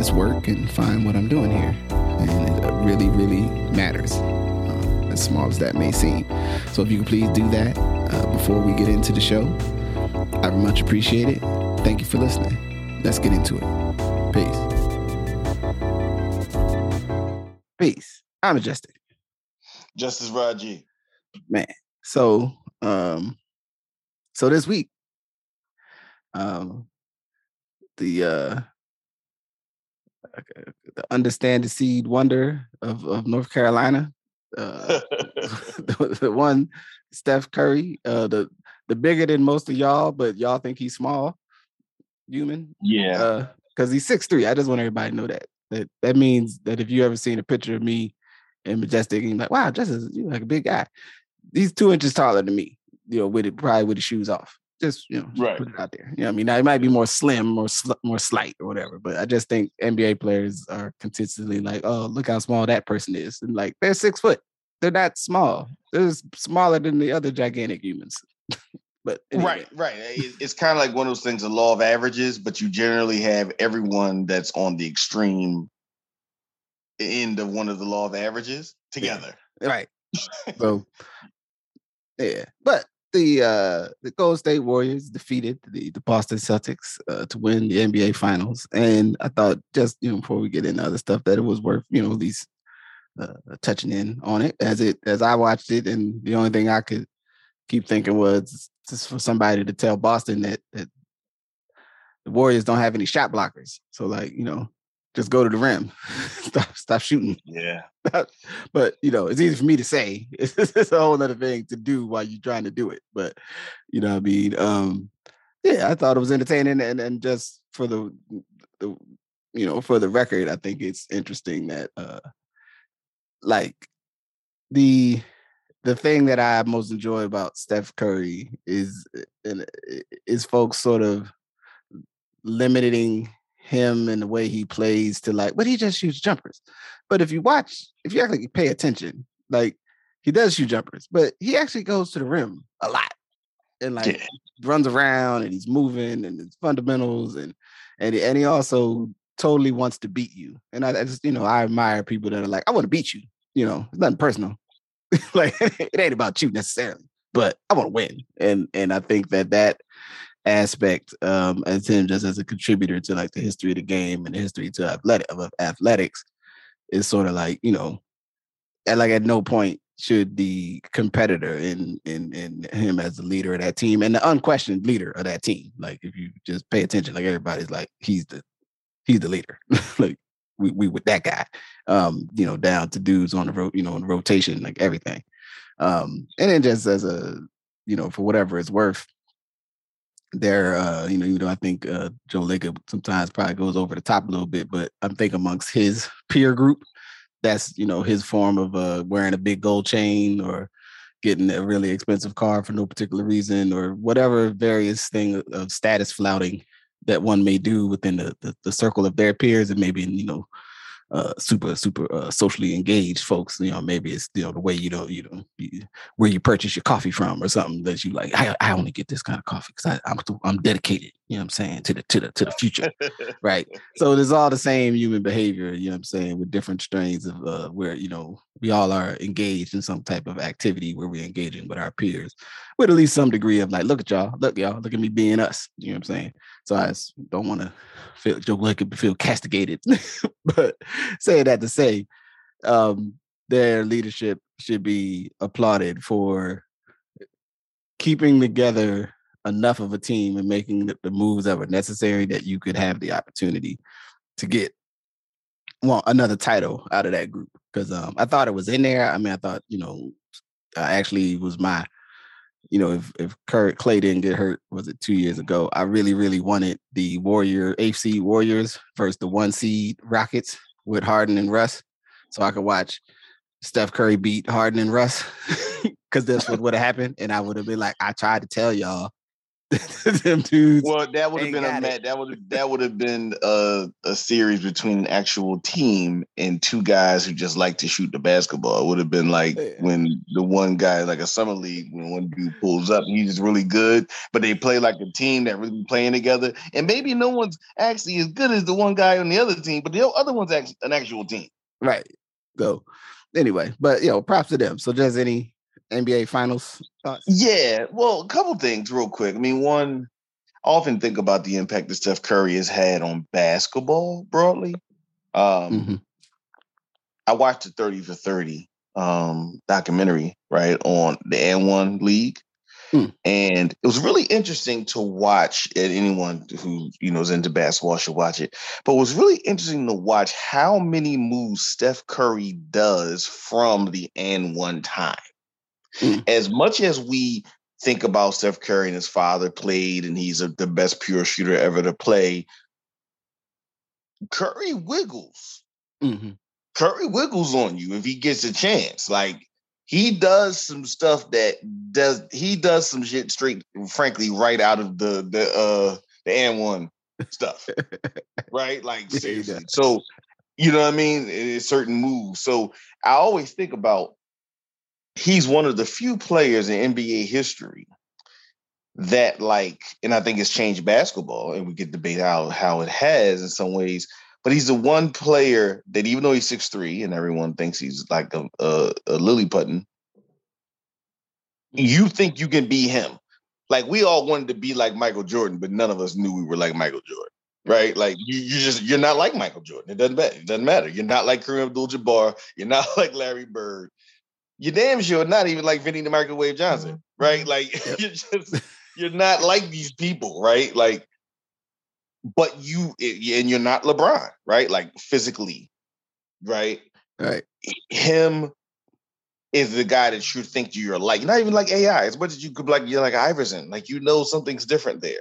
this work and find what I'm doing here. And it really, really matters, uh, as small as that may seem. So if you could please do that uh, before we get into the show, I would much appreciate it. Thank you for listening. Let's get into it. Peace. Peace. I'm Majestic. Justice Rajee. Man. So, um, so this week, um, the uh, the understand the seed wonder of, of North Carolina, uh, the, the, one Steph Curry, uh, the the bigger than most of y'all, but y'all think he's small, human. Yeah, because uh, he's six three. I just want everybody to know that. That that means that if you ever seen a picture of me and Majestic, and you're like, wow, Justice, you're like a big guy. He's two inches taller than me. You know, with it probably with the shoes off just you know right. put it out there. You know, I mean, now it might be more slim, more sl- more slight or whatever, but I just think NBA players are consistently like, oh, look how small that person is, and like they're six foot. They're not small. They're smaller than the other gigantic humans. but anyway. right, right. It's kind of like one of those things, the law of averages, but you generally have everyone that's on the extreme end of one of the law of averages together. Yeah. Right. so yeah, but the uh, the Golden State Warriors defeated the, the Boston Celtics uh, to win the NBA Finals, and I thought just you know before we get into other stuff that it was worth you know at least uh, touching in on it. As it as I watched it, and the only thing I could keep thinking was just for somebody to tell Boston that that the Warriors don't have any shot blockers, so like you know just go to the rim. stop, stop shooting. Yeah. but you know, it's easy for me to say. It's, it's a whole other thing to do while you're trying to do it. But you know, I mean, um, yeah, I thought it was entertaining, and and just for the, the you know, for the record, I think it's interesting that uh, like the the thing that I most enjoy about Steph Curry is and is folks sort of limiting him and the way he plays to like, but he just shoots jumpers. But if you watch, if you actually pay attention, like he does shoot jumpers, but he actually goes to the rim a lot and like yeah. runs around and he's moving and his fundamentals and and and he also totally wants to beat you. And I, I just you know I admire people that are like, I want to beat you. You know, it's nothing personal. like it ain't about you necessarily, but I want to win. And and I think that that aspect um, as him just as a contributor to like the history of the game and the history to athletic of athletics is sort of like you know at like at no point should the competitor in in in him as the leader of that team and the unquestioned leader of that team like if you just pay attention like everybody's like he's the he's the leader. Like we we with that guy um you know down to dudes on the road you know in rotation like everything um and then just as a you know for whatever it's worth there, uh, you know, even though I think uh, Joe Lacob sometimes probably goes over the top a little bit, but I think amongst his peer group, that's you know his form of uh, wearing a big gold chain or getting a really expensive car for no particular reason or whatever various thing of status flouting that one may do within the, the, the circle of their peers and maybe in you know uh, super super uh, socially engaged folks. You know, maybe it's you know the way you know you know you, where you purchase your coffee from or something that you like. I, I only get this kind of coffee because I'm I'm dedicated. You know what I'm saying to the to the to the future, right? So it is all the same human behavior. You know what I'm saying with different strains of uh, where you know we all are engaged in some type of activity where we're engaging with our peers with at least some degree of like, look at y'all, look y'all, look at me being us. You know what I'm saying? So I don't want to feel Lacob feel castigated, but saying that to say, um, their leadership should be applauded for keeping together enough of a team and making the moves that were necessary that you could have the opportunity to get well another title out of that group because um, I thought it was in there. I mean, I thought you know, I actually was my you know, if if Kurt Klay didn't get hurt, was it two years ago? I really, really wanted the Warrior AFC Warriors versus the one seed Rockets with Harden and Russ, so I could watch Steph Curry beat Harden and Russ, because that's what would have happened, and I would have been like, I tried to tell y'all, them dudes. Well, that would have been a match. That would that would have been a, a series between an actual team and two guys who just like to shoot the basketball. It would have been like yeah. when the one guy, like a summer league, when one dude pulls up, he's really good, but they play like a team that really playing together. And maybe no one's actually as good as the one guy on the other team, but the other one's actually an actual team. Right. So anyway, but you know, props to them. So does any NBA Finals thoughts? Yeah, well, a couple things real quick. I mean, one, I often think about the impact that Steph Curry has had on basketball broadly. Um, mm-hmm. I watched the 30 for 30 um, documentary, right, on the AND1 League. Mm. And it was really interesting to watch, and anyone who you know is into basketball should watch it. But it was really interesting to watch how many moves Steph Curry does from the AND1 time. Mm. As much as we think about Steph Curry and his father played, and he's a, the best pure shooter ever to play, Curry wiggles. Mm-hmm. Curry wiggles on you if he gets a chance. Like he does some stuff that does he does some shit straight, frankly, right out of the the uh the AND1 stuff. right? Like seriously. So you know what I mean? It's certain moves. So I always think about he's one of the few players in NBA history that like, and I think it's changed basketball, and we could debate how how it has in some ways. But he's the one player that, even though he's six three, and everyone thinks he's like a, a, a Lilliputian, you think you can be him. Like we all wanted to be like Michael Jordan, but none of us knew we were like Michael Jordan right? Like you, you just you're not like Michael Jordan. It doesn't matter. It doesn't matter. You're not like Kareem Abdul-Jabbar. You're not like Larry Bird you damn sure not even like Vinnie the Microwave Johnson, right? Like yep. you're just you're not like these people, right? Like, but you and you're not LeBron, right? Like physically, right? Right. Him is the guy that you think you're like. Not even like AI. As much as you could like you're like Iverson, like you know something's different there.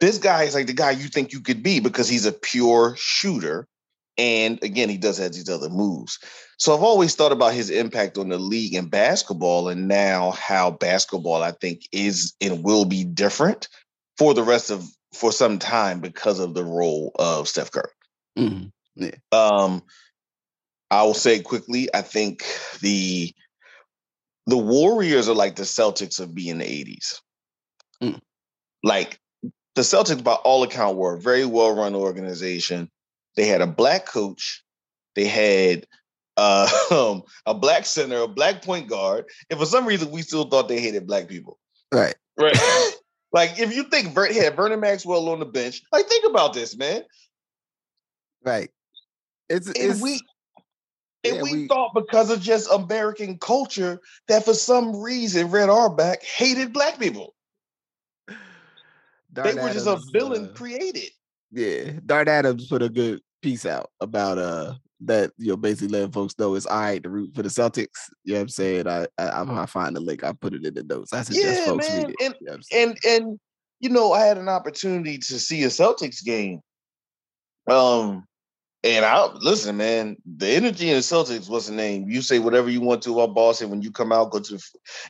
This guy is like the guy you think you could be because he's a pure shooter and again, he does have these other moves. So I've always thought about his impact on the league and basketball, and now how basketball, I think, is and will be different for the rest of for some time because of the role of Steph Curry. Mm-hmm. Yeah. Um, I will say quickly, I think the the Warriors are like the Celtics of being the 80s. Mm. Like the Celtics, by all account, were a very well run organization they had a black coach. They had uh, um, a black center, a black point guard, and for some reason we still thought they hated black people. Right. Right. like if you think Vert had Vernon Maxwell on the bench, like think about this, man. Right. It's, and it's we and yeah, we, we, thought because of just American culture that for some reason Red Auerbach hated black people. Darn they were Adams, just a villain uh, created. Yeah, Dart Adams put a good piece out about uh that you know basically letting folks know it's all right to root for the Celtics. You know what I'm saying? I, I gonna find the link. I put it in the notes. I suggest yeah, folks man. read it. And, you know and and you know, I had an opportunity to see a Celtics game. Um and I listen, man, the energy in the Celtics, what's the name? You say whatever you want to about Boston when you come out, go to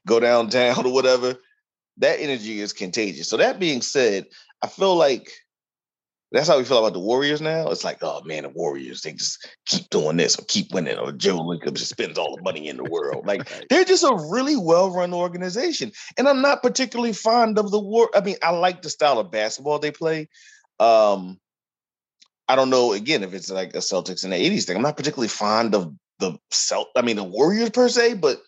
go downtown or whatever. That energy is contagious. So that being said, I feel like that's how we feel about the Warriors now. It's like, oh man, the Warriors, they just keep doing this or keep winning, or Joe Lacob just spends all the money in the world. Like they're just a really well-run organization. And I'm not particularly fond of the war. I mean, I like the style of basketball they play. Um, I don't know again if it's like a Celtics in the 80s thing. I'm not particularly fond of the Celt, I mean the Warriors per se, but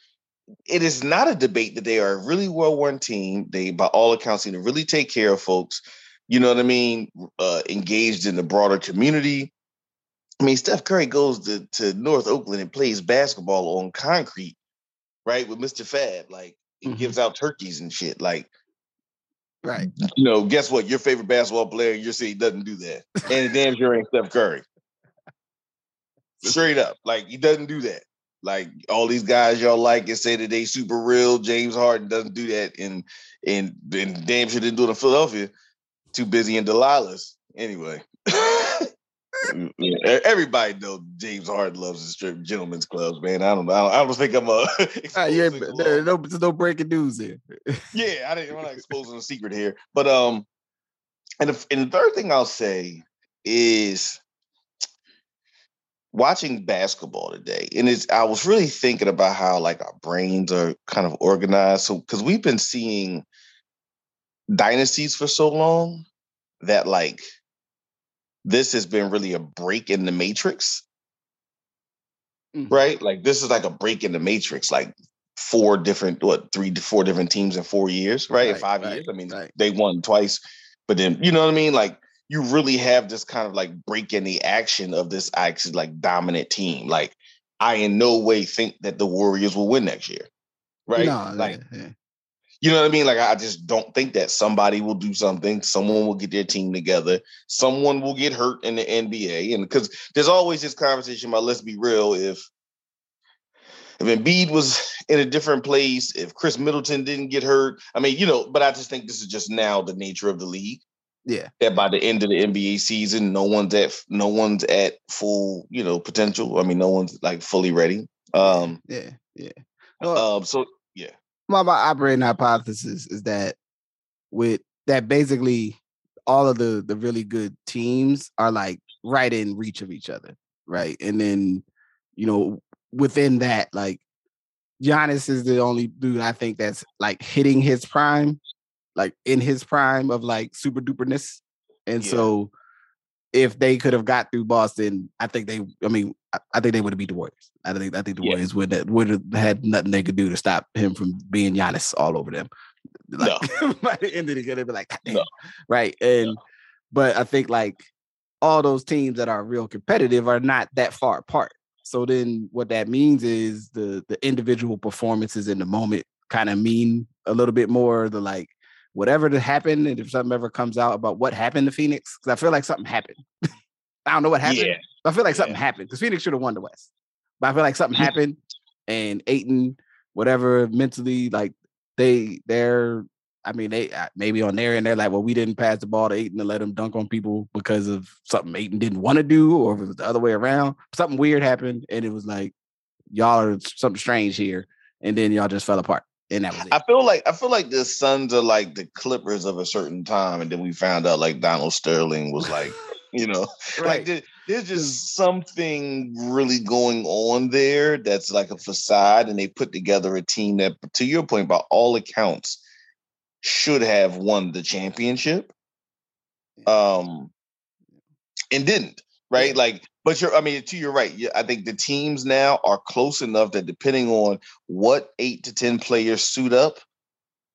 it is not a debate that they are a really well-run team. They, by all accounts, seem to really take care of folks you know what I mean, uh, engaged in the broader community. I mean, Steph Curry goes to, to North Oakland and plays basketball on concrete, right, with Mr. Fab. Like, he mm-hmm. gives out turkeys and shit. Like, right. You know, guess what? Your favorite basketball player in your city doesn't do that. And damn sure ain't Steph Curry. Straight up. Like, he doesn't do that. Like all these guys y'all like and say that they super real. James Harden doesn't do that, and and and damn sure didn't do it in Philadelphia too busy in Delilah's. Anyway. Mm, yeah, everybody knows James Harden loves the strip gentlemen's clubs, man. I don't know. I don't, think I'm uh, uh yeah, there, no, there's no breaking news here. yeah, I didn't. I'm not exposing a secret here, but um, and the, and the third thing I'll say is watching basketball today, and it's I was really thinking about how like our brains are kind of organized. So because we've been seeing dynasties for so long that like this has been really a break in the matrix. Mm-hmm. Right? Like this is like a break in the matrix, like four different what three to four different teams in four years, right? right in five right, years. I mean, right. they won twice, but then you know what I mean? Like you really have this kind of like break in the action of this actually like dominant team. Like I in no way think that the Warriors will win next year. Right? No, like yeah. You know what I mean? Like I just don't think that somebody will do something. Someone will get their team together. Someone will get hurt in the NBA, and because there's always this conversation about let's be real. If if Embiid was in a different place, if Khris Middleton didn't get hurt, I mean, you know. But I just think this is just now the nature of the league. Yeah. That by the end of the NBA season, no one's at no one's at full, you know, potential. I mean, no one's like fully ready. Um. Yeah. Yeah. Well, um. So my, my operating hypothesis is that with that basically all of the the really good teams are like right in reach of each other, right? And then you know within that, like Giannis is the only dude I think that's like hitting his prime, like in his prime of like super duperness. And yeah. so if they could have got through Boston, I think they. I mean, I, I think they would have beat the Warriors. I think I think the yeah. Warriors would have, would have had nothing they could do to stop him from being Giannis all over them. Like no. by the end of the game, they'd be like, no. right? And no. but I think like all those teams that are real competitive are not that far apart. So then what that means is the the individual performances in the moment kind of mean a little bit more the like whatever that happened, and if something ever comes out about what happened to Phoenix, because I feel like something happened. I don't know what happened. Yeah. I feel like something yeah. happened because Phoenix should have won the West. But I feel like something happened, and Ayton, whatever, mentally, like they, they're. I mean, they uh, maybe on there and they're like, well, we didn't pass the ball to Ayton to let him dunk on people because of something Ayton didn't want to do, or if it was the other way around. Something weird happened, and it was like, y'all are something strange here, and then y'all just fell apart and that was it. I feel like I feel like the Suns are like the Clippers of a certain time, and then we found out like Donald Sterling was like, you know, right. like there's just something really going on there that's like a facade, and they put together a team that, to your point, by all accounts, should have won the championship, um, and didn't. Right, like but you're, I mean, to your right. I think the teams now are close enough that depending on what eight to 10 players suit up,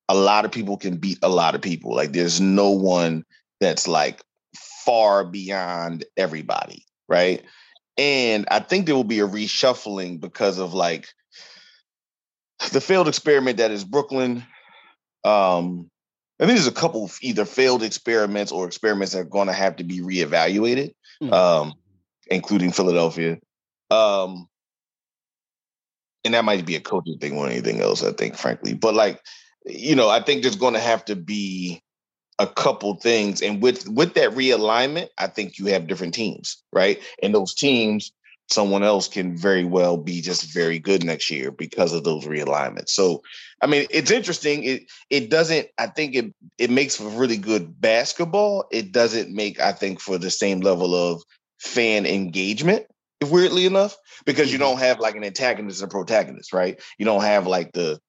a lot of people can beat a lot of people. Like there's no one that's like far beyond everybody. Right. And I think there will be a reshuffling because of like the failed experiment that is Brooklyn. Um, I think there's a couple of either failed experiments or experiments that are going to have to be reevaluated. Mm-hmm. Um, including Philadelphia. Um, and that might be a coaching thing or anything else, I think, frankly. But like, you know, I think there's going to have to be a couple things, and with with that realignment, I think you have different teams, right? And those teams, someone else can very well be just very good next year because of those realignments. So, I mean, it's interesting. It it doesn't. I think it it makes for really good basketball. It doesn't make, I think, for the same level of fan engagement if weirdly enough because you mm-hmm. don't have like an antagonist and protagonist right you don't have like the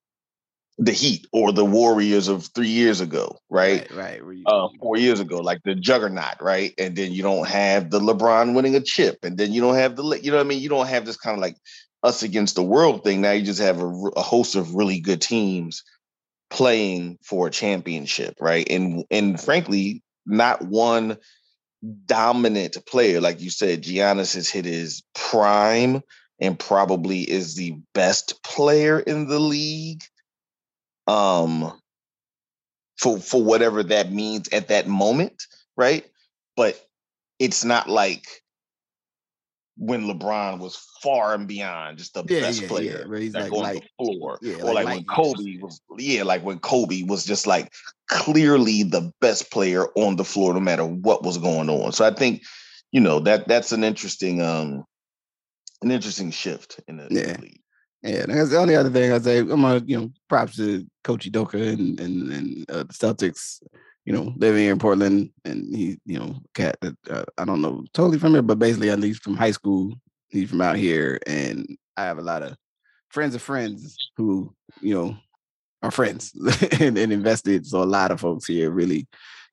the heat or the warriors of three years ago right right, right. Uh, four years ago like the juggernaut right and then you don't have the lebron winning a chip and then you don't have the you know what i mean you don't have this kind of like us against the world thing now you just have a, a host of really good teams playing for a championship right and and frankly not one dominant player. Like you said, Giannis has hit his prime and probably is the best player in the league. Um for for whatever that means at that moment, right? But it's not like when LeBron was far and beyond just the yeah, best yeah, player yeah, that like, on like, the floor, yeah, or like, like when Kobe was, yeah, like when Kobe was just like clearly the best player on the floor, no matter what was going on. So I think you know that that's an interesting um an interesting shift in the, yeah. in the league. Yeah, that's the only other thing I say. I'm gonna, you know, props to Coach Udoka and and, and uh, the Celtics. You know, living here in Portland, and he, you know, cat that uh, I don't know totally from here, but basically at least from high school, he's from out here, and I have a lot of friends of friends who, you know, are friends and, and invested. So a lot of folks here really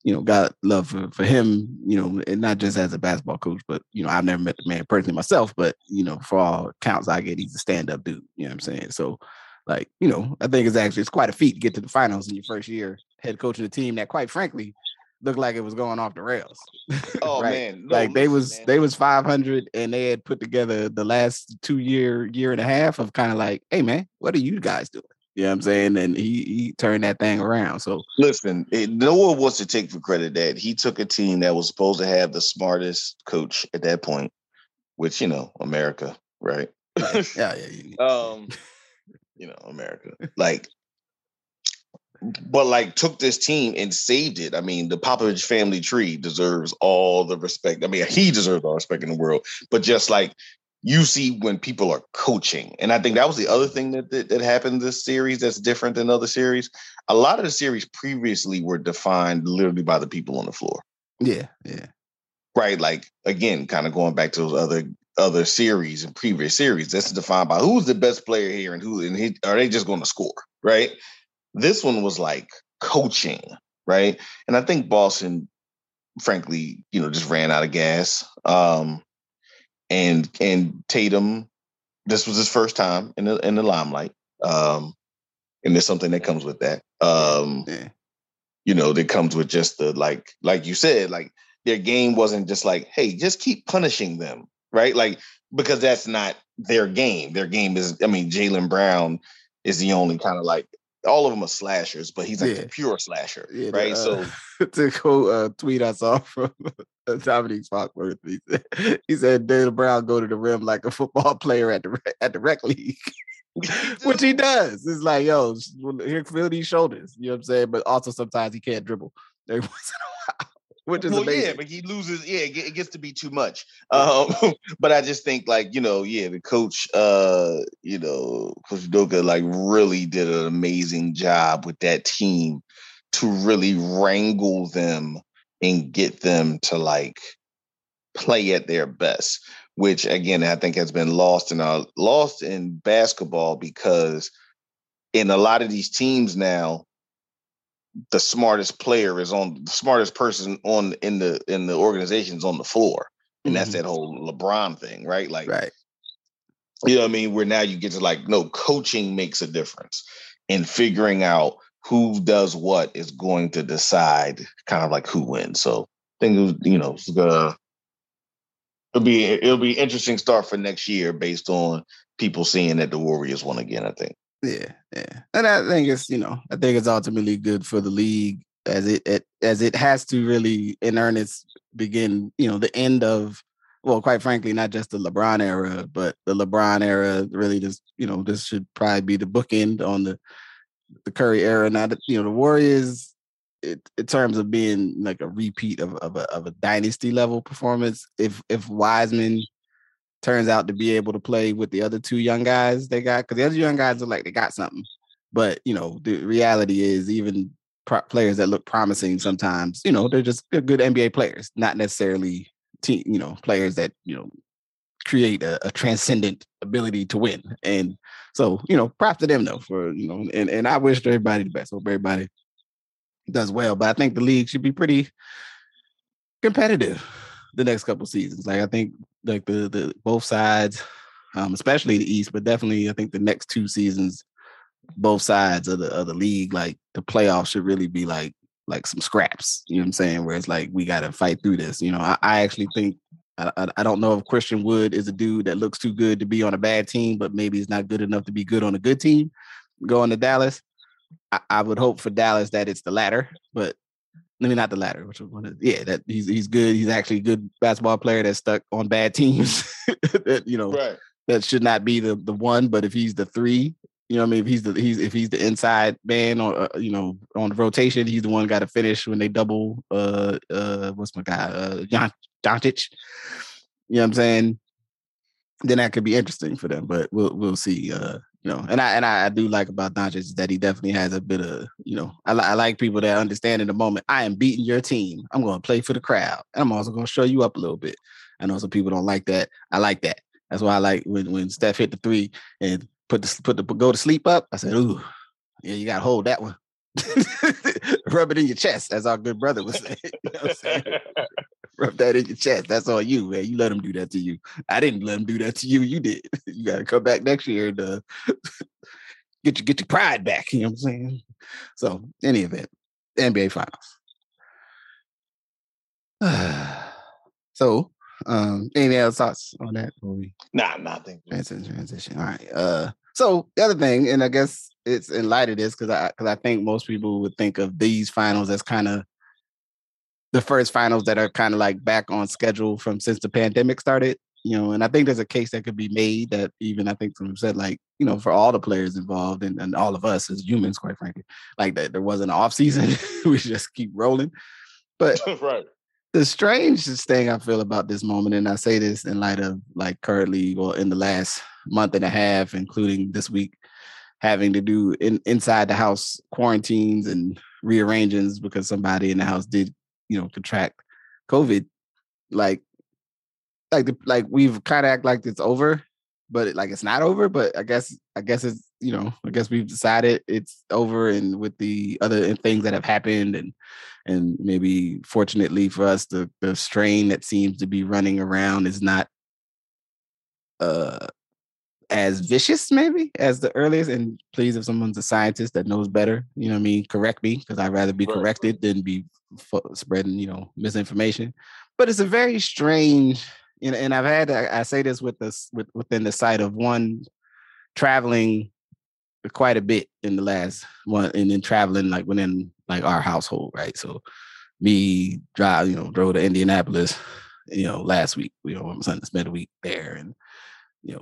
you know, got love for, for him, you know, and not just as a basketball coach, but you know, I've never met the man personally myself, but you know, for all counts I get, he's a stand-up dude. You know what I'm saying? So like, you know, I think it's actually it's quite a feat to get to the finals in your first year, head coaching a team that quite frankly looked like it was going off the rails. Oh right? man. No, like they was man. they was 500 and they had put together the last two year year and a half of kind of like hey man what are you guys doing you know what i'm saying and he he turned that thing around so Listen, it, no one wants to take for credit that he took a team that was supposed to have the smartest coach at that point, which you know, America, right? yeah yeah, yeah, yeah. um, you know, America, like, but like took this team and saved it. I mean, the Popovich family tree deserves all the respect. I mean, he deserves all the respect in the world, but just like you see when people are coaching, and I think that was the other thing that that, that happened this series that's different than other series. A lot of the series previously were defined literally by the people on the floor yeah yeah right? Like again, kind of going back to those other other series and previous series. That's defined by who's the best player here and who and he, are they just going to score, right? This one was like coaching, right? And I think Boston, frankly, you know, just ran out of gas. Um, and and Tatum, this was his first time in the in the limelight. Um, and there's something that comes with that. Um, yeah you know, that comes with just the like, like you said, like their game wasn't just like, hey, just keep punishing them, right? Like, because that's not their game. Their game is, I mean, Jaylen Brown is the only kind of like all of them are slashers, but he's like Yeah. the pure slasher, Yeah, the, right? uh, so to quote a tweet I saw from Dominique Foxworth, he said, he said Dana Brown go to the rim like a football player at the rec- at the rec league, which he does. It's like, yo, here feel these shoulders. You know what I'm saying? But also sometimes he can't dribble every once in a while, which is well, amazing. yeah, but he loses. Yeah, it, it gets to be too much. Um, but I just think, like you know, yeah, the coach, uh, you know, Coach Doka, like really did an amazing job with that team to really wrangle them and get them to like play at their best. Which again, I think has been lost in our lost in basketball because in a lot of these teams now, the smartest player is on the smartest person on in the in the organization is on the floor. And that's Mhm. that whole LeBron thing, right? Like right. you know what I mean? Where now you get to like, no, coaching makes a difference in figuring out who does what is going to decide kind of like who wins. So I think it was, you know, it's gonna it'll be it'll be interesting start for next year based on people seeing that the Warriors won again, I think. Yeah, yeah, and I think it's you know I think it's ultimately good for the league as it, it as it has to really in earnest begin you know the end of well quite frankly not just the LeBron era but the LeBron era really just you know this should probably be the bookend on the the Curry era now that you know the Warriors it, in terms of being like a repeat of of a, of a dynasty level performance if if Wiseman turns out to be able to play with the other two young guys they got because the other young guys are like they got something but you know the reality is even pro- players that look promising sometimes you know they're just they're good nba players not necessarily team you know players that you know create a, a transcendent ability to win and so you know props to them though for you know and, and i wish everybody the best. Hope everybody does well. But i think the league should be pretty competitive the next couple seasons. Like i think like the the both sides um especially the east but definitely i think the next two seasons both sides of the of the league like the playoffs should really be like like some scraps you know what i'm saying? Where it's like we got to fight through this. You know i, I actually think I, I don't know if christian wood is a dude that looks too good to be on a bad team but maybe he's not good enough to be good on a good team going to dallas i, I would hope for dallas that it's the latter but I mean, not the latter. Which one? Is, yeah, that he's he's good. He's actually a good basketball player that's stuck on bad teams. that you know Right. that should not be the the one. But if he's the three, You know, what I mean, if he's the he's if he's the inside man or uh, you know on the rotation, he's the one got to finish when they double. Uh, uh, what's my guy? Uh, Jan- Doncic. You know what I'm saying? Then that could be interesting for them, but we'll we'll see. Uh, you know, and I and I, I do like about Doncic is that he definitely has a bit of you know I, I like people that understand in the moment. I am beating your team. I'm going to play for the crowd. And I'm also going to show you up a little bit. I know some people don't like that. I like that. That's why I like when when Steph hit the three and put the put the go to sleep up. I said, "Ooh, yeah, you got to hold that one." Rub it in your chest, as our good brother was saying. You know saying? Rub that in your chest. That's all you, man. You let him do that to you. I didn't let him do that to you. You did. You got to come back next year and uh, get your get your pride back. You know what I'm saying? So, any event, NBA Finals. so, um, any other thoughts on that movie? Nah, nothing. Transition, transition. All right. Uh, so the other thing, and I guess it's in light of this because I because I think most people would think of these finals as kind of the first finals that are kind of like back on schedule from since the pandemic started. You know, and I think there's a case that could be made that even I think some said like you know for all the players involved and, and all of us as humans, quite frankly, like that there wasn't an off season. we just keep rolling. But right the strangest thing I feel about this moment, and I say this in light of like currently or in the last month and a half, including this week, having to do in, inside the house quarantines and rearrangements because somebody in the house did, you know, contract COVID. Like, like the like we've kind of act like it's over, but it, like it's not over. But I guess I guess it's you know I guess we've decided it's over, and with the other things that have happened and and maybe fortunately for us the the strain that seems to be running around is not uh as vicious maybe as the earliest and please if someone's a scientist that knows better you know what i mean correct me because i'd rather be right. corrected than be f- spreading you know misinformation but it's a very strange know, and i've had i say this with this with within the site of one traveling quite a bit in the last one and then traveling like within like our household, right? So me drive, you know, drove to Indianapolis, you know, last week. You know, my son spent a week there, and you know,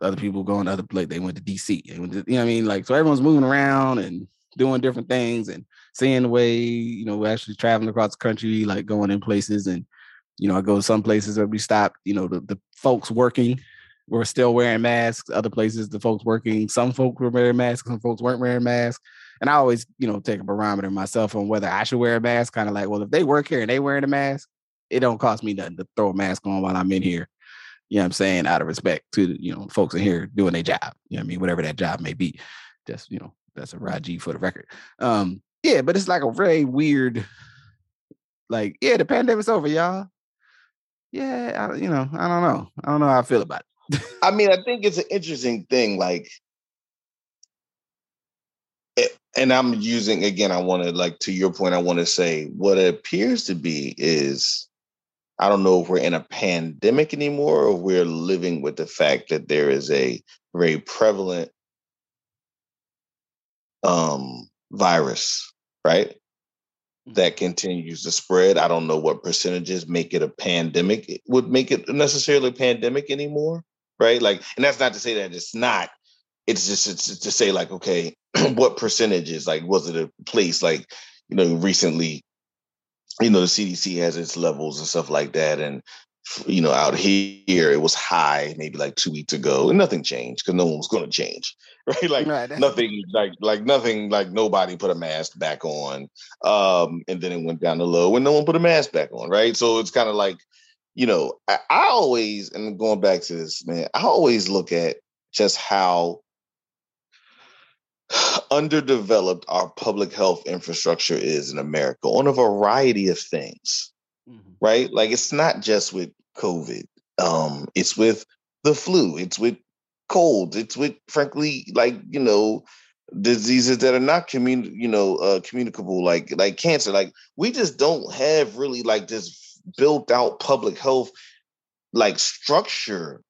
other people going to other place. They went to DC. To, you know, I mean, like so everyone's moving around and doing different things and seeing the way, you know, we're actually traveling across the country, like going in places and you know, I go to some places where we stop, you know, the, the folks working were still wearing masks. Other places, the folks working, some folks were wearing masks, some folks weren't wearing masks. And I always, you know, take a barometer myself on whether I should wear a mask. Kind of like, well, if they work here and they wearing a mask, it don't cost me nothing to throw a mask on while I'm in here. You know what I'm saying? Out of respect to you know folks in here doing their job. You know I mean? Whatever that job may be. Just, you know, that's a Rajee for the record. Um, yeah, but it's like a very weird, like, yeah, the pandemic's over, y'all. Yeah, I, you know, I don't know. I don't know how I feel about it. I mean, I think it's an interesting thing. Like, and I'm using again, I want to like to your point, I want to say what it appears to be is I don't know if we're in a pandemic anymore or we're living with the fact that there is a very prevalent um virus, right? That continues to spread. I don't know what percentages make it a pandemic. It would make it necessarily a pandemic anymore, right? Like, and that's not to say that it's not. It's just it's to say like, okay, what percentages? Like, was it a place like, you know, recently, you know, the CDC has its levels and stuff like that. And, you know, out here, it was high maybe like two weeks ago and nothing changed because no one was going to change. Right. Like right. nothing, like, like nothing, like nobody put a mask back on. Um, and then it went down to low and no one put a mask back on. Right. So it's kind of like, you know, I, I always, and going back to this, man, I always look at just how underdeveloped our public health infrastructure is in America on a variety of things, mm-hmm. right? Like it's not just with COVID. Um, it's with the flu. It's with colds. It's with, frankly, like you know, diseases that are not commun, you know, uh, communicable, like like cancer. Like we just don't have really like this built out public health like structure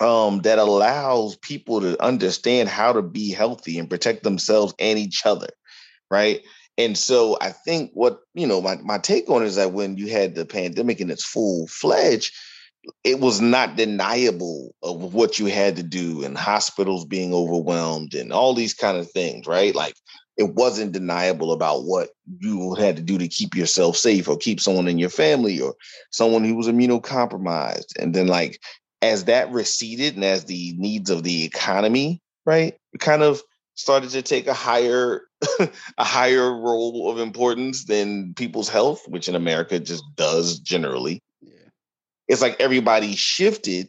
um, that allows people to understand how to be healthy and protect themselves and each other, right? And so I think what you know, my my take on is that when you had the pandemic in its full fledged, it was not deniable of what you had to do and hospitals being overwhelmed and all these kind of things, right? Like it wasn't deniable about what you had to do to keep yourself safe or keep someone in your family or someone who was immunocompromised. And then like as that receded and as the needs of the economy, right, kind of started to take a higher a higher role of importance than people's health, which in America just does generally. It's like everybody shifted.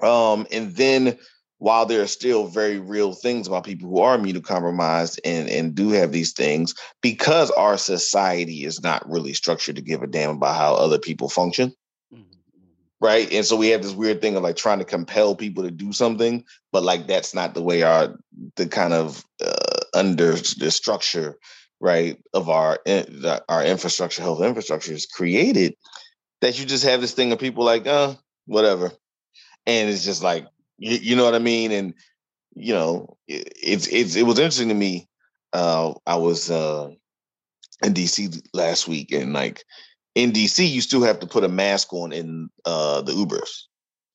Um, and then while there are still very real things about people who are immunocompromised and, and do have these things, because our society is not really structured to give a damn about how other people function. Mm-hmm, mm-hmm. Right. And so we have this weird thing of like trying to compel people to do something, but like that's not the way our, the kind of uh, under the structure, right, of our, our infrastructure, health infrastructure is created that you just have this thing of people like, uh, whatever. And it's just like, you, you know what I mean? And you know, it, it's it's it was interesting to me. Uh, I was uh, in DC last week, and like in DC, you still have to put a mask on in uh, the Ubers,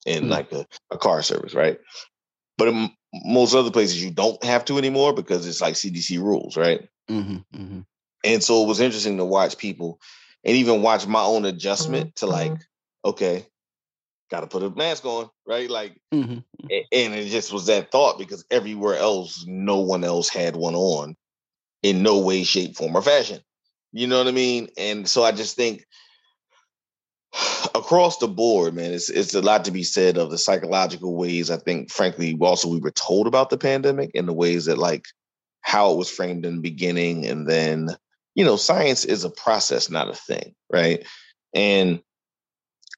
in mm like a, a, car service, right? But in most other places, you don't have to anymore because it's like CDC rules, right? Mm-hmm, mm-hmm. And so it was interesting to watch people, and even watch my own adjustment to like, mm-hmm. okay, got to put a mask on, right? Like, mm-hmm, mm-hmm. and it just was that thought because everywhere else, no one else had one on in no way, shape, form, or fashion. You know what I mean? And so I just think across the board, man, it's it's a lot to be said of the psychological ways. I think, frankly, also we were told about the pandemic and the ways that like how it was framed in the beginning, and then you know, science is a process, not a thing, right? And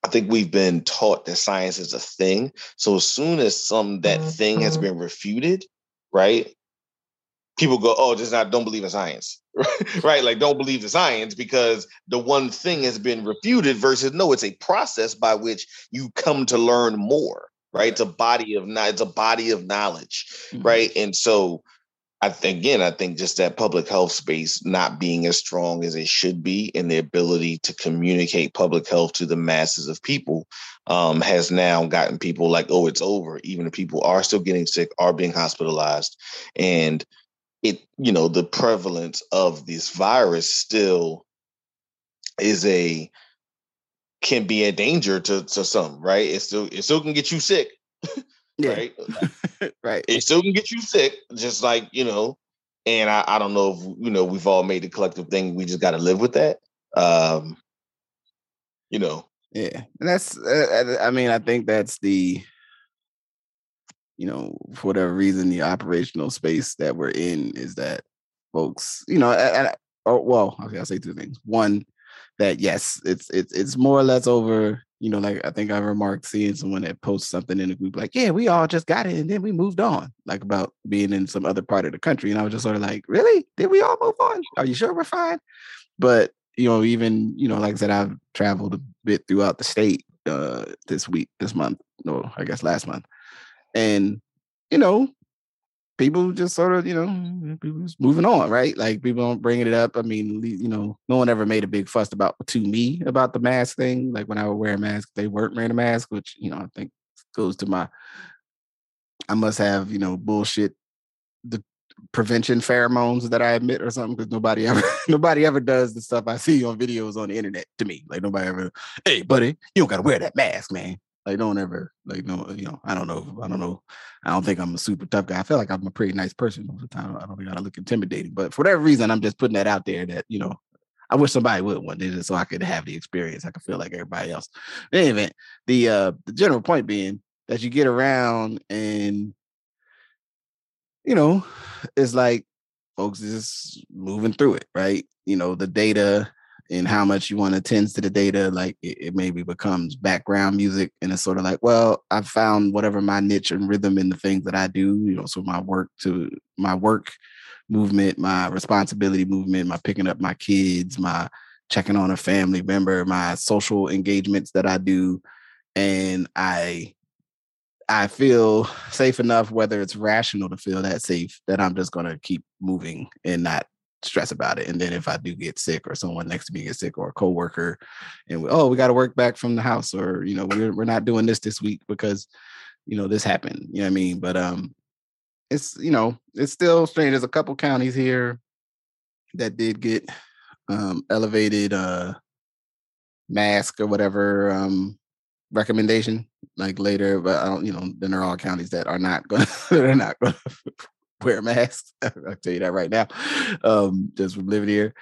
I think we've been taught that science is a thing. So as soon as some that thing has mm-hmm. been refuted, right? People go, oh, just not don't believe in science. right? Like don't believe the science because the one thing has been refuted versus no, it's a process by which you come to learn more. Right. It's a body of it's a body of knowledge. Mm-hmm. Right. And so I think again, I think just that public health space not being as strong as it should be and the ability to communicate public health to the masses of people um, has now gotten people like, oh, it's over. Even if people are still getting sick, are being hospitalized, and it, you know, the prevalence of this virus still is a can be a danger to to some, right? It still it still can get you sick. yeah. right? right. It still can get you sick, just like you know. And I, I don't know if you know we've all made the collective thing. We just got to live with that. Um, you know. Yeah, and that's. Uh, I mean, I think that's the. You know, for whatever reason, the operational space that we're in is that folks, you know, and, oh well, okay, I'll say two things. One, that yes, it's it's it's more or less over you know, like I think I remarked seeing someone that posts something in the group, like, yeah, we all just got it and then we moved on, like about being in some other part of the country. And I was just sort of like, really? Did we all move on? Are you sure we're fine? But, you know, even, you know, like I said, I've traveled a bit throughout the state uh this week, this month, no, I guess last month. And, you know, people just sort of, you know, mm-hmm. people just moving on, right? Like people don't bringing it up. I mean, you know, no one ever made a big fuss about to me about the mask thing. Like when I would wear a mask, they weren't wearing a mask, which you know I think goes to my. I must have you know bullshit the prevention pheromones that I admit or something because nobody ever nobody ever does the stuff I see on videos on the internet to me. Like nobody ever, hey buddy, you don't gotta wear that mask, man. Like, don't ever like no, you know, I don't know. I don't know. I don't think I'm a super tough guy. I feel like I'm a pretty nice person most of the time. I don't think I look intimidating. But for whatever reason, I'm just putting that out there that, you know, I wish somebody would one day just so I could have the experience. I could feel like everybody else. Any event, the uh the general point being that you get around and you know, it's like folks is moving through it, right? You know, the data and how much you want to tend to the data, like it, it, maybe becomes background music. And it's sort of like, well, I've found whatever my niche and rhythm in the things that I do, you know, so my work to my work movement, my responsibility movement, my picking up my kids, my checking on a family member, my social engagements that I do. And I I feel safe enough, whether it's rational to feel that safe, that I'm just gonna keep moving and not stress about it. And then if I do get sick or someone next to me gets sick or a coworker and we, oh, we got to work back from the house or, you know, we're, we're not doing this this week because, you know, this happened, you know what I mean? But, um, it's, you know, it's still strange. There's a couple counties here that did get, um, elevated, uh, mask or whatever, um, recommendation like later, but I don't, you know, then there are all counties that are not going to, they're not going to wear masks. I'll tell you that right now, um, just from living here.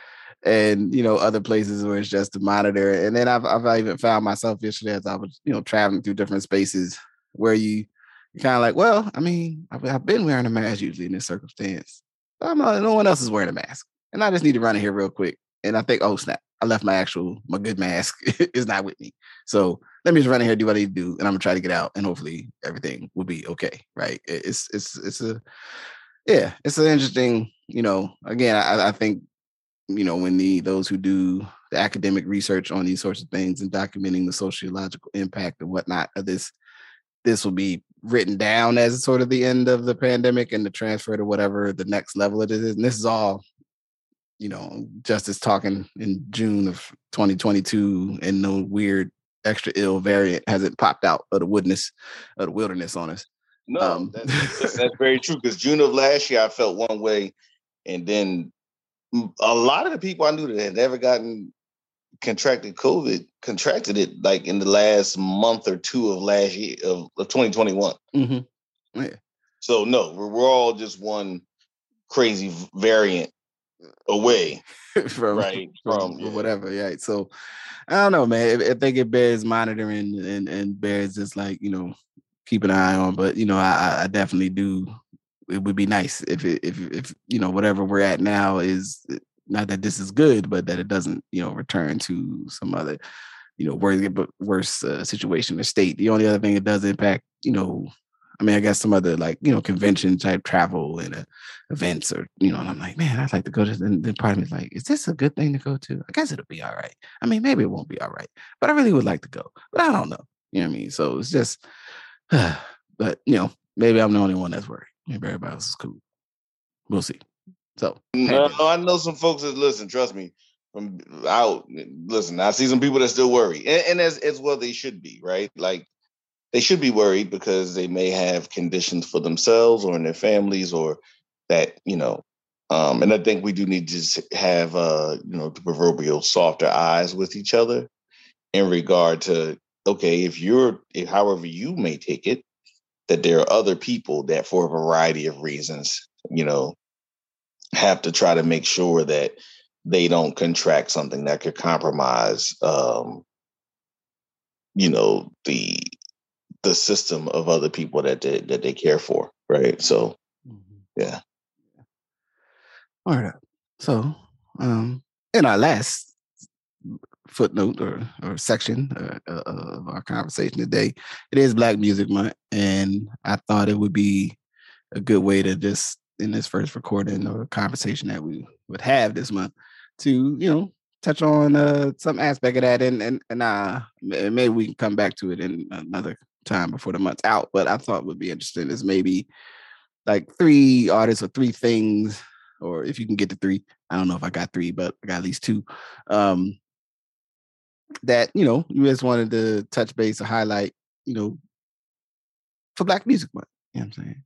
And you know, other places where it's just to monitor. And then I've I've even found myself yesterday as I was, you know, traveling through different spaces where you you're kind of like, well, I mean, I've, I've, been wearing a mask usually in this circumstance. I'm not, no one else is wearing a mask, and I just need to run in here real quick. And I think, oh snap, I left my actual my good mask is not with me. So let me just run in here, do what I need to do, and I'm gonna try to get out, and hopefully everything will be okay. Right? It's it's it's a yeah, it's an interesting, you know, again, I, I think, you know, when the those who do the academic research on these sorts of things and documenting the sociological impact and whatnot of this, this will be written down as sort of the end of the pandemic and the transfer to whatever the next level it is. And this is all, you know, Justice talking in June of 2022 and no weird extra ill variant hasn't popped out of the woodness of the wilderness on us. No, um, that's, that's, very true. Because June of last year, I felt one way, and then a lot of the people I knew that had never gotten contracted COVID contracted it like in the last month or two of last year of, of 2021. Mm-hmm. Yeah. So no, we're, we're all just one crazy variant away from right from, from yeah. whatever. Yeah. So I don't know, man. I, I think it bears monitoring and and bears just like you know keep an eye on. But you know, I, I definitely do. It would be nice if it, if if you know whatever we're at now is not that this is good, but that it doesn't you know return to some other you know worse worse uh, situation or state. The only other thing it does impact, you know, I mean, I guess some other like you know convention type travel and uh, events or you know, and I'm like, man, I'd like to go to. And then part of me is like, is this a good thing to go to? I guess it'll be all right. I mean, maybe it won't be all right, but I really would like to go. But I don't know. You know what I mean? So it's just but you know, maybe I'm the only one that's worried. Maybe everybody else is cool. We'll see. So no, I know some folks that listen. Trust me, from out. Listen, I see some people that still worry, and, and as as well they should be, right? Like they should be worried because they may have conditions for themselves or in their families, or that you know. Um, and I think we do need to have, uh, you know, the proverbial softer eyes with each other in regard to okay, if you're, if however you may take it, that there are other people that, for a variety of reasons, you know, have to try to make sure that they don't contract something that could compromise, um, you know, the the system of other people that they that they care for, right? So, mm-hmm. yeah. All right. So, um, in our last footnote or, or section uh, uh, of our conversation today. It is Black Music Month, and I thought it would be a good way to just in this first recording or conversation that we would have this month to you know touch on uh, some aspect of that, and and and uh, maybe we can come back to it in another time before the month's out. But I thought would be interesting is maybe like three artists or three things, or if you can get to three. I don't know if I got three, but I got at least two. Um, that you know you just wanted to touch base or highlight, you know, for Black Music Month. You know what I'm saying?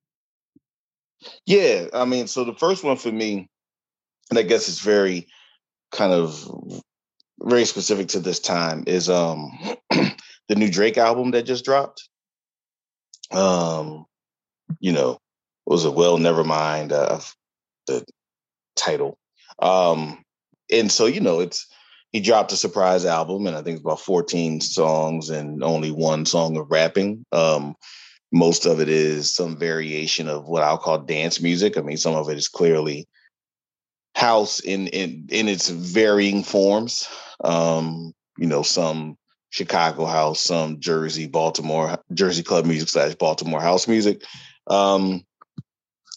Yeah, I mean, so the first one for me, and I guess it's very kind of very specific to this time, is um the new Drake album that just dropped. Um, you know, was a well, never mind uh, the title. Um, and so you know, it's he dropped a surprise album, and I think it's about 14 songs and only one song of rapping. Um, most of it is some variation of what I'll call dance music. I mean, some of it is clearly house in in in its varying forms. Um, you know, some Chicago house, some Jersey, Baltimore, Jersey club music slash Baltimore house music. Um,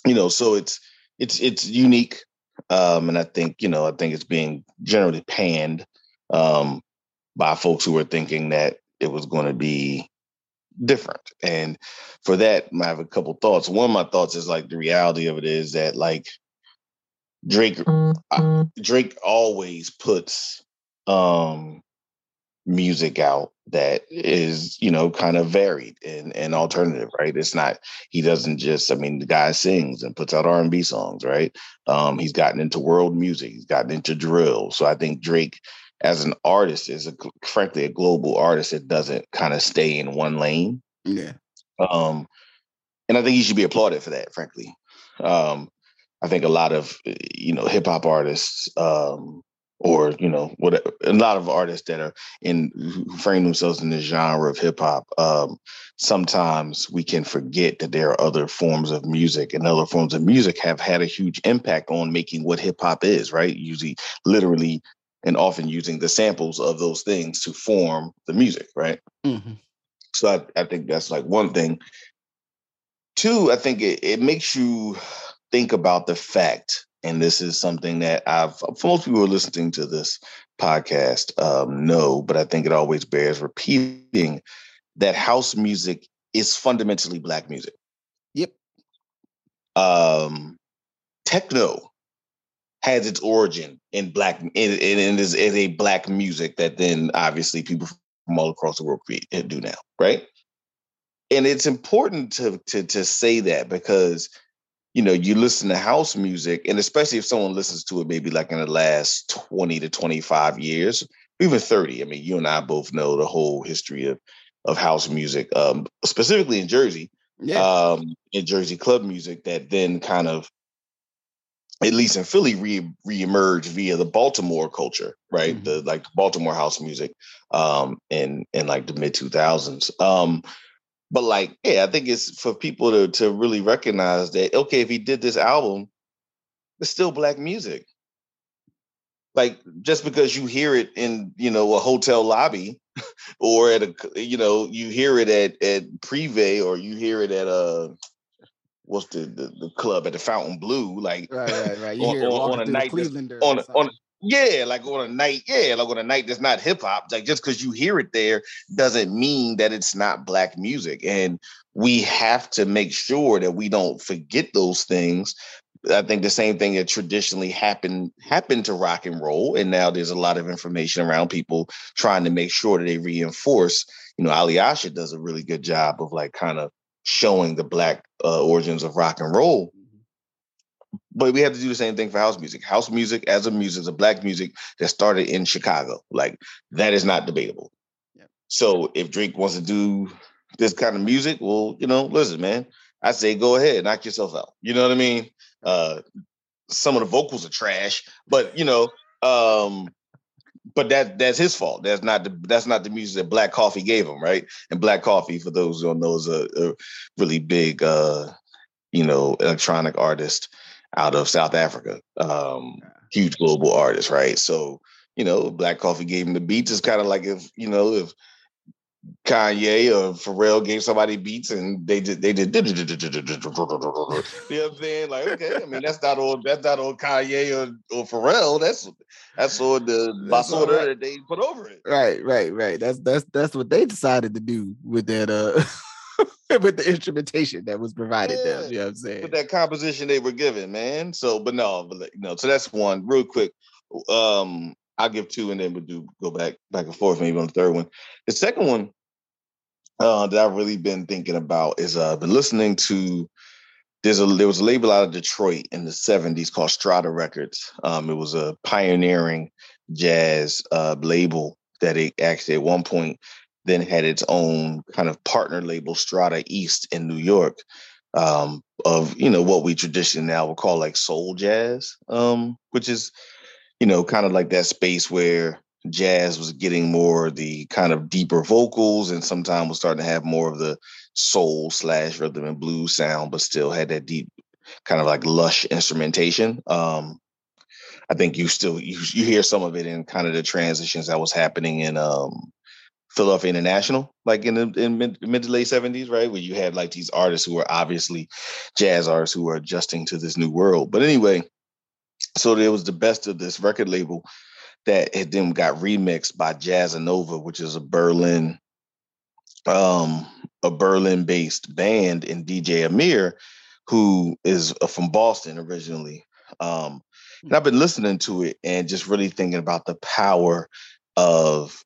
you know, so it's it's it's unique. Um, and I think, you know, I think it's being generally panned um, by folks who were thinking that it was going to be different. And for that, I have a couple thoughts. One of my thoughts is like the reality of it is that like Drake uh, Drake always puts um music out that is you know kind of varied and, and alternative right it's not he doesn't just i mean the guy sings and puts out r&b songs right um he's gotten into world music he's gotten into drill so i think drake as an artist is a, frankly a global artist that doesn't kind of stay in one lane. Yeah. um and i think he should be applauded for that frankly. Um i think a lot of you know hip-hop artists um or you know what a lot of artists that are in who frame themselves in the genre of hip hop um, sometimes we can forget that there are other forms of music and other forms of music have had a huge impact on making what hip hop is right? Usually literally and often using the samples of those things to form the music right Mm-hmm. so I, I think that's like one thing two i think it, it makes you think about the fact and this is something that I've for most people who are listening to this podcast um, know, but I think it always bears repeating that house music is fundamentally black music. Yep. Um, techno has its origin in black in, in, in is, is a black music that then obviously people from all across the world create and do now, right? And it's important to to to say that because you know, you listen to house music, and especially if someone listens to it maybe like in the last 20 to 25 years, even 30. I mean, you and I both know the whole history of, of house music, um, specifically in Jersey, Yeah. um, in Jersey club music that then kind of, at least in Philly, re reemerged via the Baltimore culture, right? Mhm. The like Baltimore house music um in in like the mid 2000s. Um but like, yeah, I think it's for people to to really recognize that okay, if he did this album, it's still black music. Like just because you hear it in you know a hotel lobby, or at a you know you hear it at at Privé or you hear it at uh what's the the, the club at the Fontainebleau, like right, right, right. You on- hear on- on a night the that's- Clevelander on a- on yeah, like on a night, yeah, like on a night that's not hip hop. Like just because you hear it there doesn't mean that it's not black music. And we have to make sure that we don't forget those things. I think the same thing that traditionally happened happened to rock and roll, and now there's a lot of information around people trying to make sure that they reinforce. You know, Alyasha does a really good job of like kind of showing the black uh, origins of rock and roll but we have to do the same thing for house music. House music as a music is a black music that started in Chicago. Like that is not debatable. Yep. So if Drake wants to do this kind of music, well, you know, listen, man, I say go ahead, knock yourself out. You know what I mean? Uh some of the vocals are trash, but you know, um, but that that's his fault. That's not the that's not the music that Black Coffee gave him, right? And Black Coffee, for those who don't know, is a, a really big uh, you know, electronic artist out of South Africa. Um, huge global artist, right? So, you know, Black Coffee gave him the beats. It's kind of like if, you know, if Kanye or Pharrell gave somebody beats and they did they did you know what I'm saying? Like, okay, I mean that's not on that's not on Kanye or, or Pharrell. That's that's on the basura right. that they put over it. Right, right, right. That's that's that's what they decided to do with that uh with the instrumentation that was provided Yeah. them. You know what I'm saying? with that composition they were given, man. So, but no, but like, no. So that's one real quick. Um, I'll give two, and then we'll do go back back and forth maybe on the third one. The second one uh, that I've really been thinking about is uh, been listening to. There's a there was a label out of Detroit in the '70s called Strata Records. Um, it was a pioneering jazz uh, label that it actually at one point then had its own kind of partner label, Strata East in New York um, of you know what we traditionally now would call like soul jazz, um, which is you know kind of like that space where jazz was getting more the kind of deeper vocals and sometimes was starting to have more of the soul slash rhythm and blues sound, but still had that deep kind of like lush instrumentation. Um, I think you still you, you hear some of it in kind of the transitions that was happening in um, Philadelphia International, like in the in mid, mid to late seventies, right? Where you had like these artists who were obviously jazz artists who were adjusting to this new world. But anyway, so there was the best of this record label that it then got remixed by Jazzanova, which is a Berlin, um, a Berlin-based band, and DJ Amir, who is uh, from Boston originally. Um, And I've been listening to it and just really thinking about the power of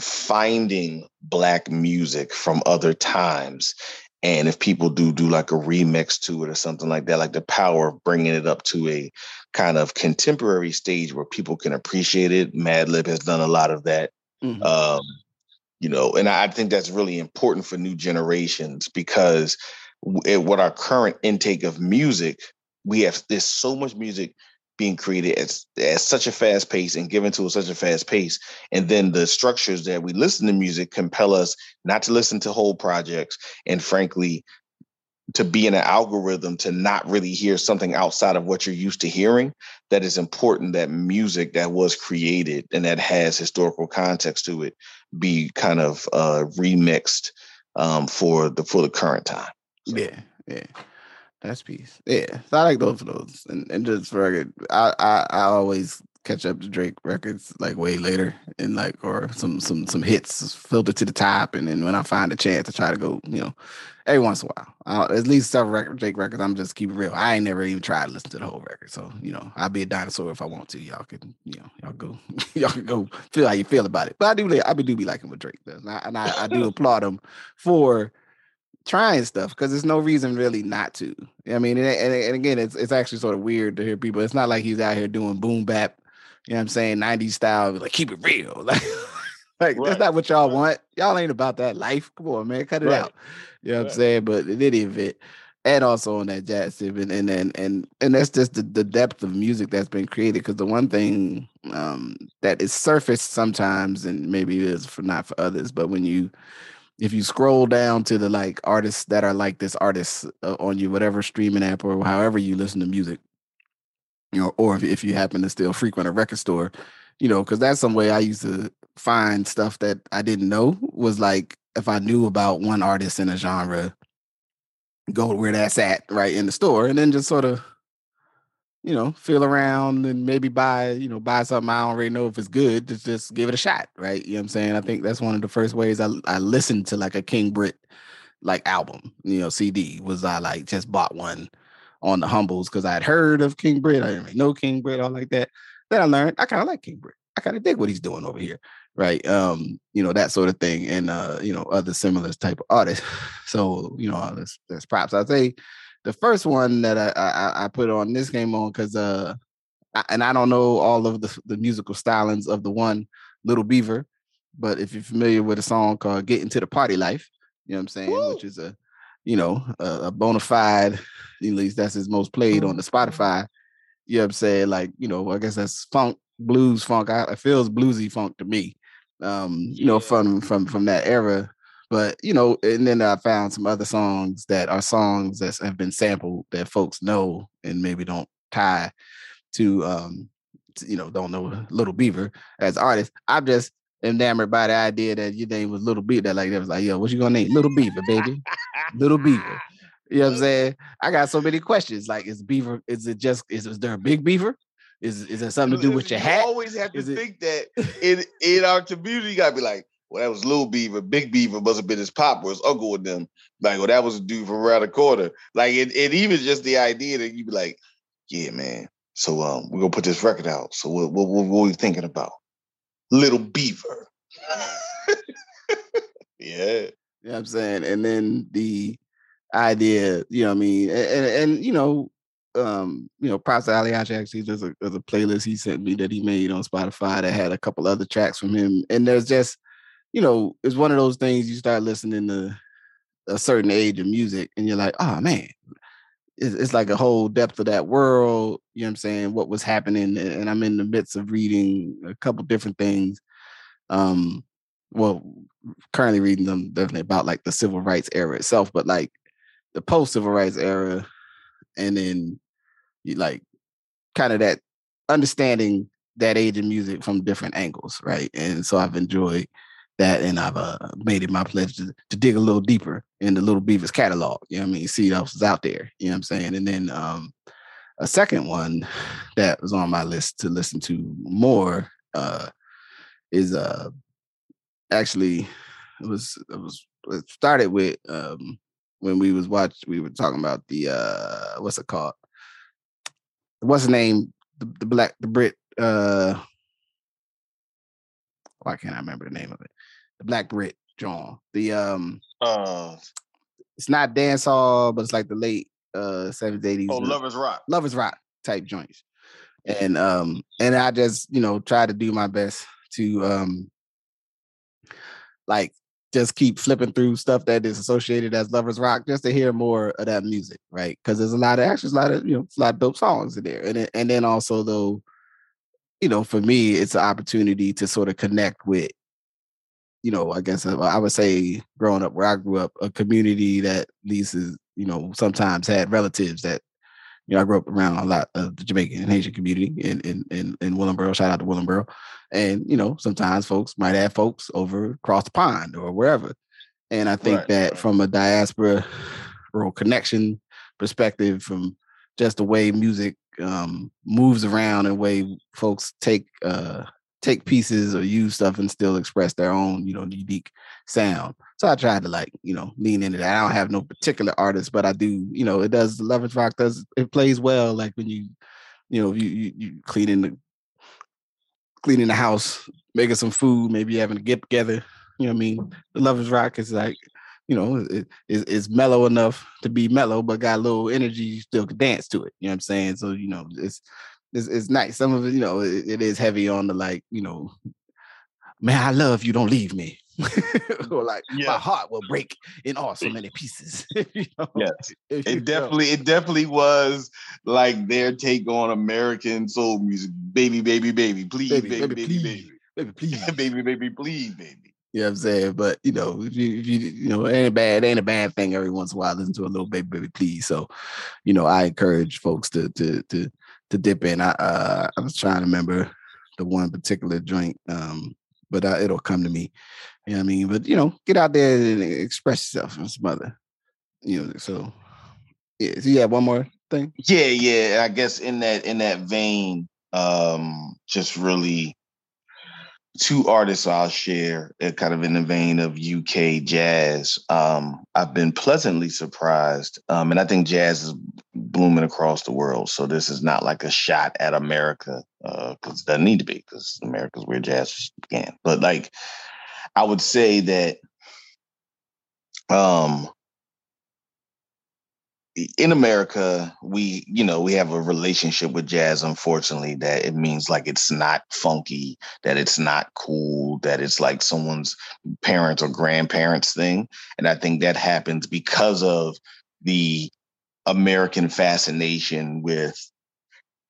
finding black music from other times and if people do do like a remix to it or something like that like the power of bringing it up to a kind of contemporary stage where people can appreciate it madlib has done a lot of that mm-hmm. um, you know and i think that's really important for new generations because what our current intake of music we have there's so much music being created at, at such a fast pace and given to such a fast pace. And then the structures that we listen to music compel us not to listen to whole projects and frankly, to be in an algorithm to not really hear something outside of what you're used to hearing that is important that music that was created and that has historical context to it be kind of uh remixed um for the for the current time so. yeah yeah that's peace. Yeah, so I like those those, and, and just for record, I, I I always catch up to Drake records like way later, and like or some some some hits filtered to the top, and then when I find a chance, I try to go, you know, every once in a while. I'll, at least several record Drake records. I'm just keeping real. I ain't never even tried to listen to the whole record, so you know, I'll be a dinosaur if I want to. Y'all can, you know, y'all go, y'all can go feel how you feel about it. But I do, I do be liking what Drake does, and I, and I, I do applaud him for trying stuff because there's no reason really not to. I mean, and, and, and, again, it's it's actually sort of weird to hear people. It's not like he's out here doing boom bap, you know what I'm saying, 90s style, like keep it real. Like, like right. that's not what y'all want. Y'all ain't about that life. Come on, man, cut it right. out. You know what right. I'm saying? But in any event, and also on that jazz tip, and and and and, and that's just the, the depth of music that's been created. Because the one thing um, that is surfaced sometimes, and maybe it is for not for others, but when you if you scroll down to the like artists that are like this artist uh, on you whatever streaming app or however you listen to music you know or if, if you happen to still frequent a record store you know because that's some way i used to find stuff that i didn't know was like if i knew about one artist in a genre go where that's at right in the store and then just sort of you know, feel around and maybe buy, you know, buy something I already know if it's good. Just just give it a shot, right? You know what I'm saying? I think that's one of the first ways I I listened to like a King Britt like album, you know, CD was I like just bought one on the humbles because I had heard of King Britt. I didn't know King Britt, all like that. Then I learned I kind of like King Britt. I kind of dig what he's doing over here. Right. Um, you know, that sort of thing. And uh, you know, other similar type of artists. So, you know, that's that's props. I'd say the first one that I I, I put on this game on because uh, I, and I don't know all of the the musical stylings of the one Little Beaver, but if you're familiar with a song called "Get Into the Party Life," you know what I'm saying, Woo! which is a you know a, a bona fide, at least that's his most played on the mm-hmm. Spotify. You know what I'm saying? Like you know, I guess that's funk, blues, funk. I, it feels bluesy funk to me. Um, you know, from from from that era but you know, and then I found some other songs that are songs that have been sampled that folks know and maybe don't tie to um to, you know, don't know Little Beaver as artist. I'm just enamored by the idea that your name was Little Beaver. That like that was like, yo, what you gonna name? Little Beaver, baby. Little Beaver. You know what I'm saying? I got so many questions. Like, is beaver? Is it just? Is, is there a big beaver? Is is there something to do with your hat? You always have to is think it... that in in our community, you gotta be like, well, that was Little Beaver. Big Beaver must have been his pop or his uncle with them. Like, well, that was a dude from around the corner. Like, it, it even just the idea that you'd be like, yeah, man. So um, we're gonna put this record out. So what, what, what, what are we thinking about? Little Beaver. yeah. You know what I'm saying? And then the idea, you know what I mean? And, and, and you know, um, you know, props to Ali actually there's a there's a playlist he sent me that he made on Spotify that had a couple other tracks from him. And there's just you know, it's one of those things you start listening to a certain age of music and you're like, oh man, it's, it's, like a whole depth of that world. You know what I'm saying? What was happening. And I'm in the midst of reading a couple different things. Um, well, currently reading them definitely about like the civil rights era itself, but like the post civil rights era, and then you like kind of that understanding that age of music from different angles, right? And so I've enjoyed that, and I've uh, made it my pleasure to, to, dig a little deeper in the Little Beavers catalog. You know what I mean? See what else is out there. You know what I'm saying? And then um, a second one that was on my list to listen to more uh, is uh, actually it was it was it started with um, when we was watch we were talking about the uh, what's it called? What's the name? the, the black the Brit uh why can't I remember the name of it? The Black Brit John. The um Uh, it's not dance hall, but it's like the late uh 70s, 80s. oh, Lovers Rock. Lovers Rock type joints. And um and I just, you know, try to do my best to um like just keep flipping through stuff that is associated as Lovers Rock just to hear more of that music, right? Because there's a lot of actually a lot of, you know, a lot of dope songs in there. And then, and then also though, you know, for me, it's an opportunity to sort of connect with, you know, I guess uh, I would say growing up where I grew up, a community that is, you know, sometimes had relatives that you know, I grew up around a lot of the Jamaican and Haitian community in in in, in Willingboro. Shout out to Willingboro. And you know, sometimes folks might have folks over across the pond or wherever. And I think Right, that right. from a diaspora or connection perspective, from just the way music um, moves around and way folks take uh, take pieces or use stuff and still express their own, you know, unique sound. So I tried to like, you know, lean into that. I don't have no particular artist, but I do, you know, it does the Lovers Rock does it plays well. Like when you, you know, you you, you cleaning the cleaning the house, making some food, maybe having a get together. You know what I mean? The Lovers Rock is like, you know, it, it, it's mellow enough to be mellow, but got a little energy. You still can dance to it. You know what I'm saying? So you know, it's it's, it's nice. Some of it, you know, it, it is heavy on the like, you know, man, I love you. Don't leave me. or like my heart will break in all so many pieces. you know? Yes. It know. definitely, it definitely was like their take on American soul music. Baby, baby, baby, please, Baby, baby, baby, baby, please. baby, baby, please. baby, baby, please, baby. You know what I'm saying? But you know, if you, if you you know, it ain't bad, it ain't a bad thing every once in a while. Listen to a little baby, baby, please. So, you know, I encourage folks to to to to dip in. I uh I was trying to remember the one particular joint, um, but uh, it'll come to me. You know what I mean? But you know, get out there and express yourself and some other, you know. So yeah, so yeah, one more thing. Yeah, yeah. I guess in that in that vein, um, just really two artists I'll share, uh, kind of in the vein of UK jazz. Um, I've been pleasantly surprised, um, and I think jazz is blooming across the world. So this is not like a shot at America, because it doesn't need to be, because America's where jazz began. But like, I would say that, um, in America, we, you know, we have a relationship with jazz, unfortunately, that it means like it's not funky, that it's not cool, that it's like someone's parents or grandparents thing. And I think that happens because of the American fascination with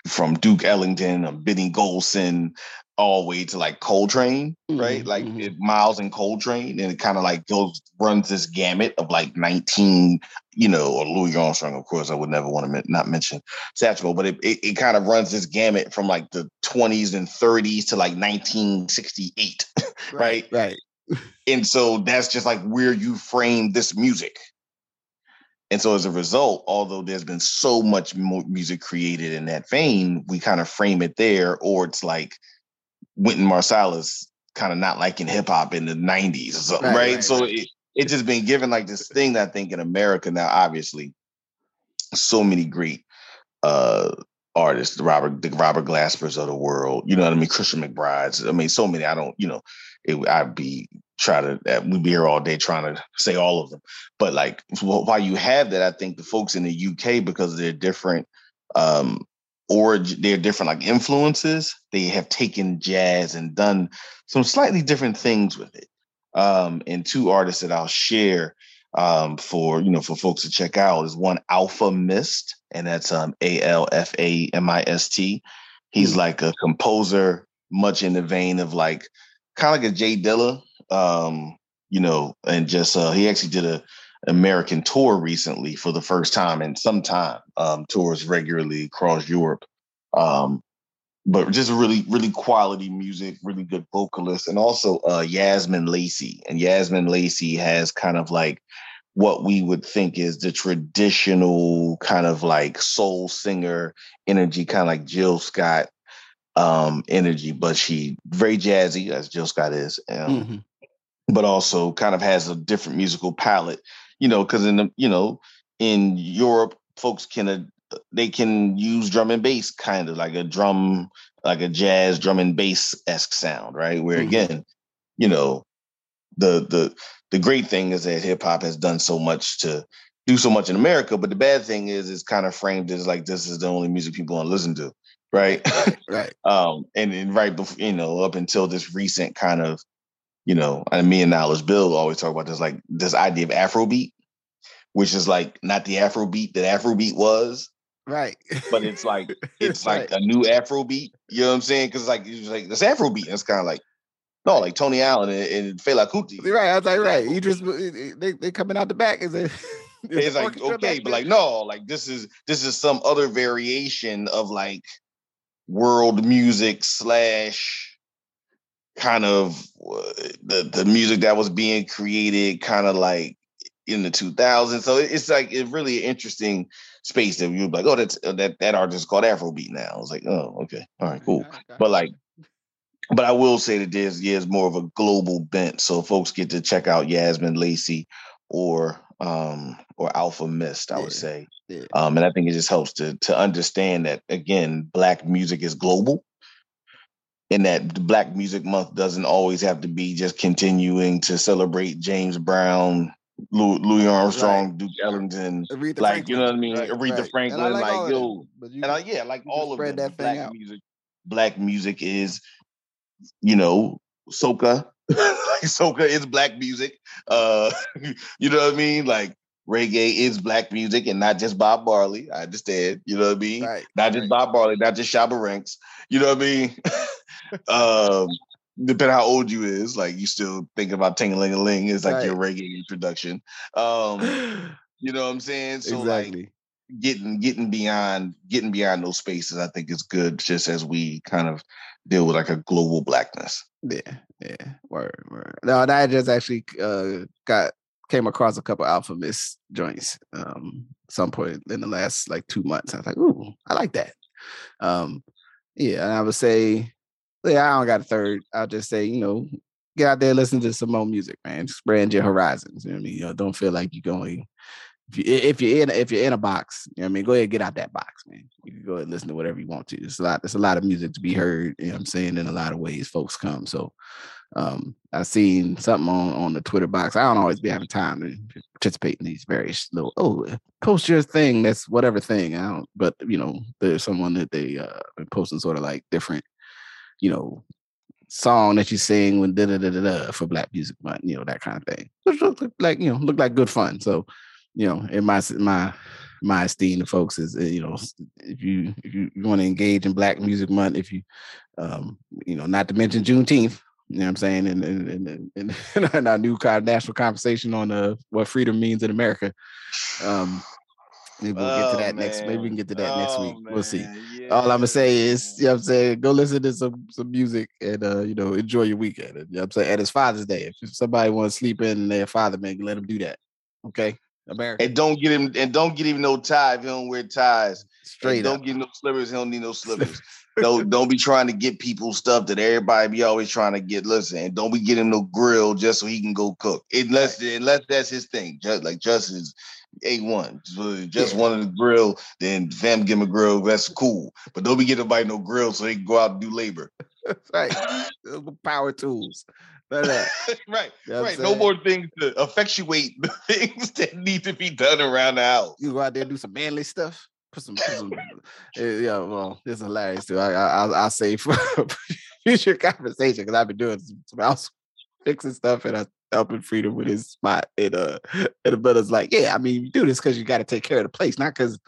from Duke Ellington or Benny Golson all the way to like Coltrane, right? Mhm, Like mhm. it, Miles and Coltrane, and it kind of like goes runs this gamut of like 19, you know, or Louis Armstrong, of course, I would never want to men- not mention Satchmo, but it, it, it kind of runs this gamut from like the 20s and 30s to like 1968, right? Right. And so that's just like where you frame this music. And so as a result, although there's been so much more music created in that vein, we kind of frame it there, or it's like Wynton Marsalis kind of not liking hip hop in the 90s or something, Right, right? right, so. It, it's just been given like this thing that I think in America now, obviously, so many great uh artists, the Robert the Robert Glaspers of the world, you know what I mean? Christian McBride's. I mean, so many. I don't, you know, it, I'd be try to uh, we'd be here all day trying to say all of them. But like wh- while you have that, I think the folks in the UK because they're different um origin, they're different like influences. They have taken jazz and done some slightly different things with it. Um, and two artists that I'll share um, for you know for folks to check out is one Alfa Mist, and that's um A L F A M I S T. He's Hmm. like a composer, much in the vein of like kind of like a Jay Dilla, um, you know, and just uh, he actually did a American tour recently for the first time in some time. Um, tours regularly across Europe. Um, but just really, really quality music, really good vocalist, and also uh, Yasmin Lacey. And Yasmin Lacey has kind of like what we would think is the traditional kind of like soul singer energy, kind of like Jill Scott um, energy, but she very jazzy as Jill Scott is. Um, Mhm. but also kind of has a different musical palette, you know, because in the, you know, in Europe, folks can uh, they can use drum and bass kind of like a drum like a jazz drum and bass esque sound, right? Where mm-hmm. again, you know, the the the great thing is that hip hop has done so much to do so much in America, but the bad thing is it's kind of framed as like this is the only music people want to listen to, right? Right. um, and, and right before you know, up until this recent kind of, you know, and me and Knowledge Bill always talk about this like this idea of Afrobeat, which is like not the Afrobeat that Afrobeat was, Right. But it's like it's like a new Afrobeat. You know what I'm saying? Because like it's like this Afrobeat. It's kind of like no, like Tony Allen and, and Fela Kuti. Right. I was like, right. You just eh, eh, they they coming out the back. Is it? It's like okay, but like no, like this is this is some other variation of like world music slash kind of uh, the the music that was being created, kind of like in the 2000s. So it's like it's really interesting space that you're like, oh, that's uh, that that artist is called Afrobeat now. I was like, oh, okay, all right, cool. But like, but I will say that there's yeah, it's more of a global bent. So folks get to check out Yasmin Lacey or um or Alfa Mist, I yeah. would say. Yeah. Um, and I think it just helps to to understand that again, black music is global. And that Black Music Month doesn't always have to be just continuing to celebrate James Brown, Louis, Louis Armstrong, right. Duke Ellington, like Franklin. you know what I mean, right, Aretha right. Franklin, like, like yo, and I, yeah, like all of them. That black out. music, black music is, you know, soca. like soca is black music. Uh, you know what I mean? Like reggae is black music and not just Bob Marley. I understand. You know what I mean? Right. Not just Bob Marley, not just Shabba Ranks. You know what I mean? um, depending how old you is, like you still think about ting a ling a ling is like right. your reggae introduction. Um, you know what I'm saying? So exactly. like getting getting beyond getting beyond those spaces, I think is good just as we kind of deal with like a global blackness. Yeah, yeah. Word, word. No, I just actually uh got came across a couple Alfa Mist joints um some point in the last like two months. I was like, ooh, I like that. Um yeah, and I would say yeah, I don't got a third. I'll just say, you know, get out there, listen to some more music, man. Expand your horizons. You know what I mean? You know, don't feel like you're going. If you if you're in if you're in a box, you know what I mean, go ahead get out that box, man. You can go ahead and listen to whatever you want to. There's a lot, there's a lot of music to be heard, you know what I'm saying, in a lot of ways folks come. So um I've seen something on on the Twitter box. I don't always be having time to participate in these various little oh post your thing, that's whatever thing. I don't but you know, there's someone that they uh posting sort of like different you know, song that you sing when da da da da for Black Music Month, you know, that kind of thing. Which looked like you know, looked like good fun. So, you know, in my my my esteem the folks is you know if you if you, you want to engage in Black Music Month, if you um you know, not to mention Juneteenth, you know what I'm saying, and and and, and, our new kind of national conversation on uh, what freedom means in America. Um, Maybe we'll get to oh, that next. Maybe we can get to that oh, next week. Man. We'll see. Yeah. All I'm gonna say is, you know what I'm saying, go listen to some some music and uh, you know, enjoy your weekend. You know what I'm saying? And it's Father's Day. If somebody wants to sleep in their father, man, let them do that. Okay. America. And don't get him and don't get him no tie if he don't wear ties. Straight and don't get no slippers, he don't need no slippers. Don't don't be trying to get people stuff that everybody be always trying to get. Listen, don't be getting no grill just so he can go cook. Unless right. unless that's his thing. Just like Justice a1. Just yeah. wanted a grill, then fam give him a grill. That's cool. But don't be getting nobody no grill so they can go out and do labor. right. Power tools. right, you know right. No more things to effectuate the things that need to be done around the house. You go out there and do some manly stuff. Put some, put some yeah. Well, it's hilarious too. I, I, I'll say for future conversation because I've been doing some, house fixing stuff, and I helping freedom with his spot. And uh and the brother's like, Yeah, I mean, you do this because you got to take care of the place, not because,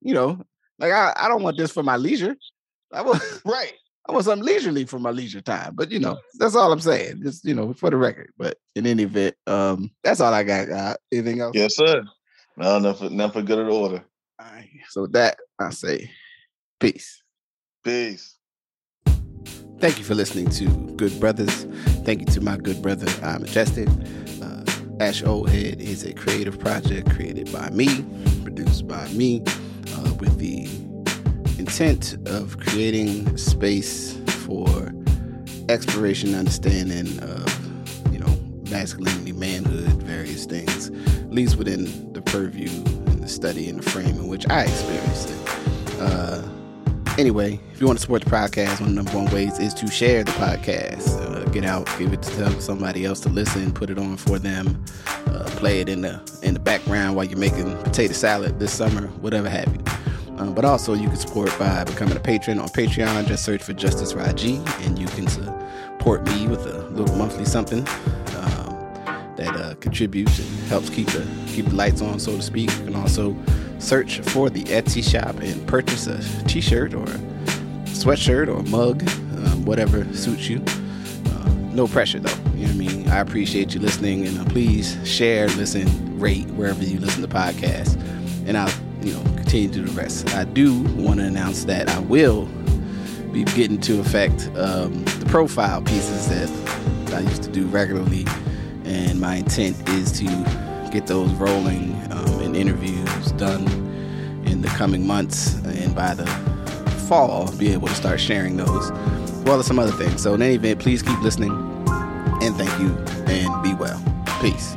you know, like I, I don't want this for my leisure. I want right. I want something leisurely for my leisure time. But you know, that's all I'm saying. Just you know, for the record. But in any event, um, that's all I got. Uh, anything else? Yes, sir. No, nothing, nothing good at order. All right. So that I say, peace. Peace. Thank you for listening to Good Brothers. Thank you to my good brother, I'm Majestic. Uh, Ash Old Head is a creative project created by me, produced by me, uh, with the intent of creating space for exploration, understanding of, you know, masculinity, manhood, various things, at least within the purview study and the frame in which I experienced it. Uh, anyway, if you want to support the podcast, one of the number one ways is to share the podcast. Uh, get out, give it to tell somebody else to listen, put it on for them, uh, play it in the in the background while you're making potato salad this summer, whatever have you. Um, but also, you can support by becoming a patron on Patreon. Just search for Justice Rajee, and you can support me with a little monthly something um, that uh, contributes and helps keep the keep the lights on, so to speak. You can also search for the Etsy shop and purchase a T-shirt or a sweatshirt or a mug, um, whatever suits you. Uh, no pressure though. You know what I mean? I appreciate you listening, and uh, please share, listen, rate wherever you listen to podcasts, and I'll you know, continue to do the rest. I do want to announce that I will be getting to effect um, the profile pieces that I used to do regularly, and my intent is to get those rolling um, and interviews done in the coming months, and by the fall, be able to start sharing those, as well as some other things. So, in any event, please keep listening, and thank you, and be well. Peace.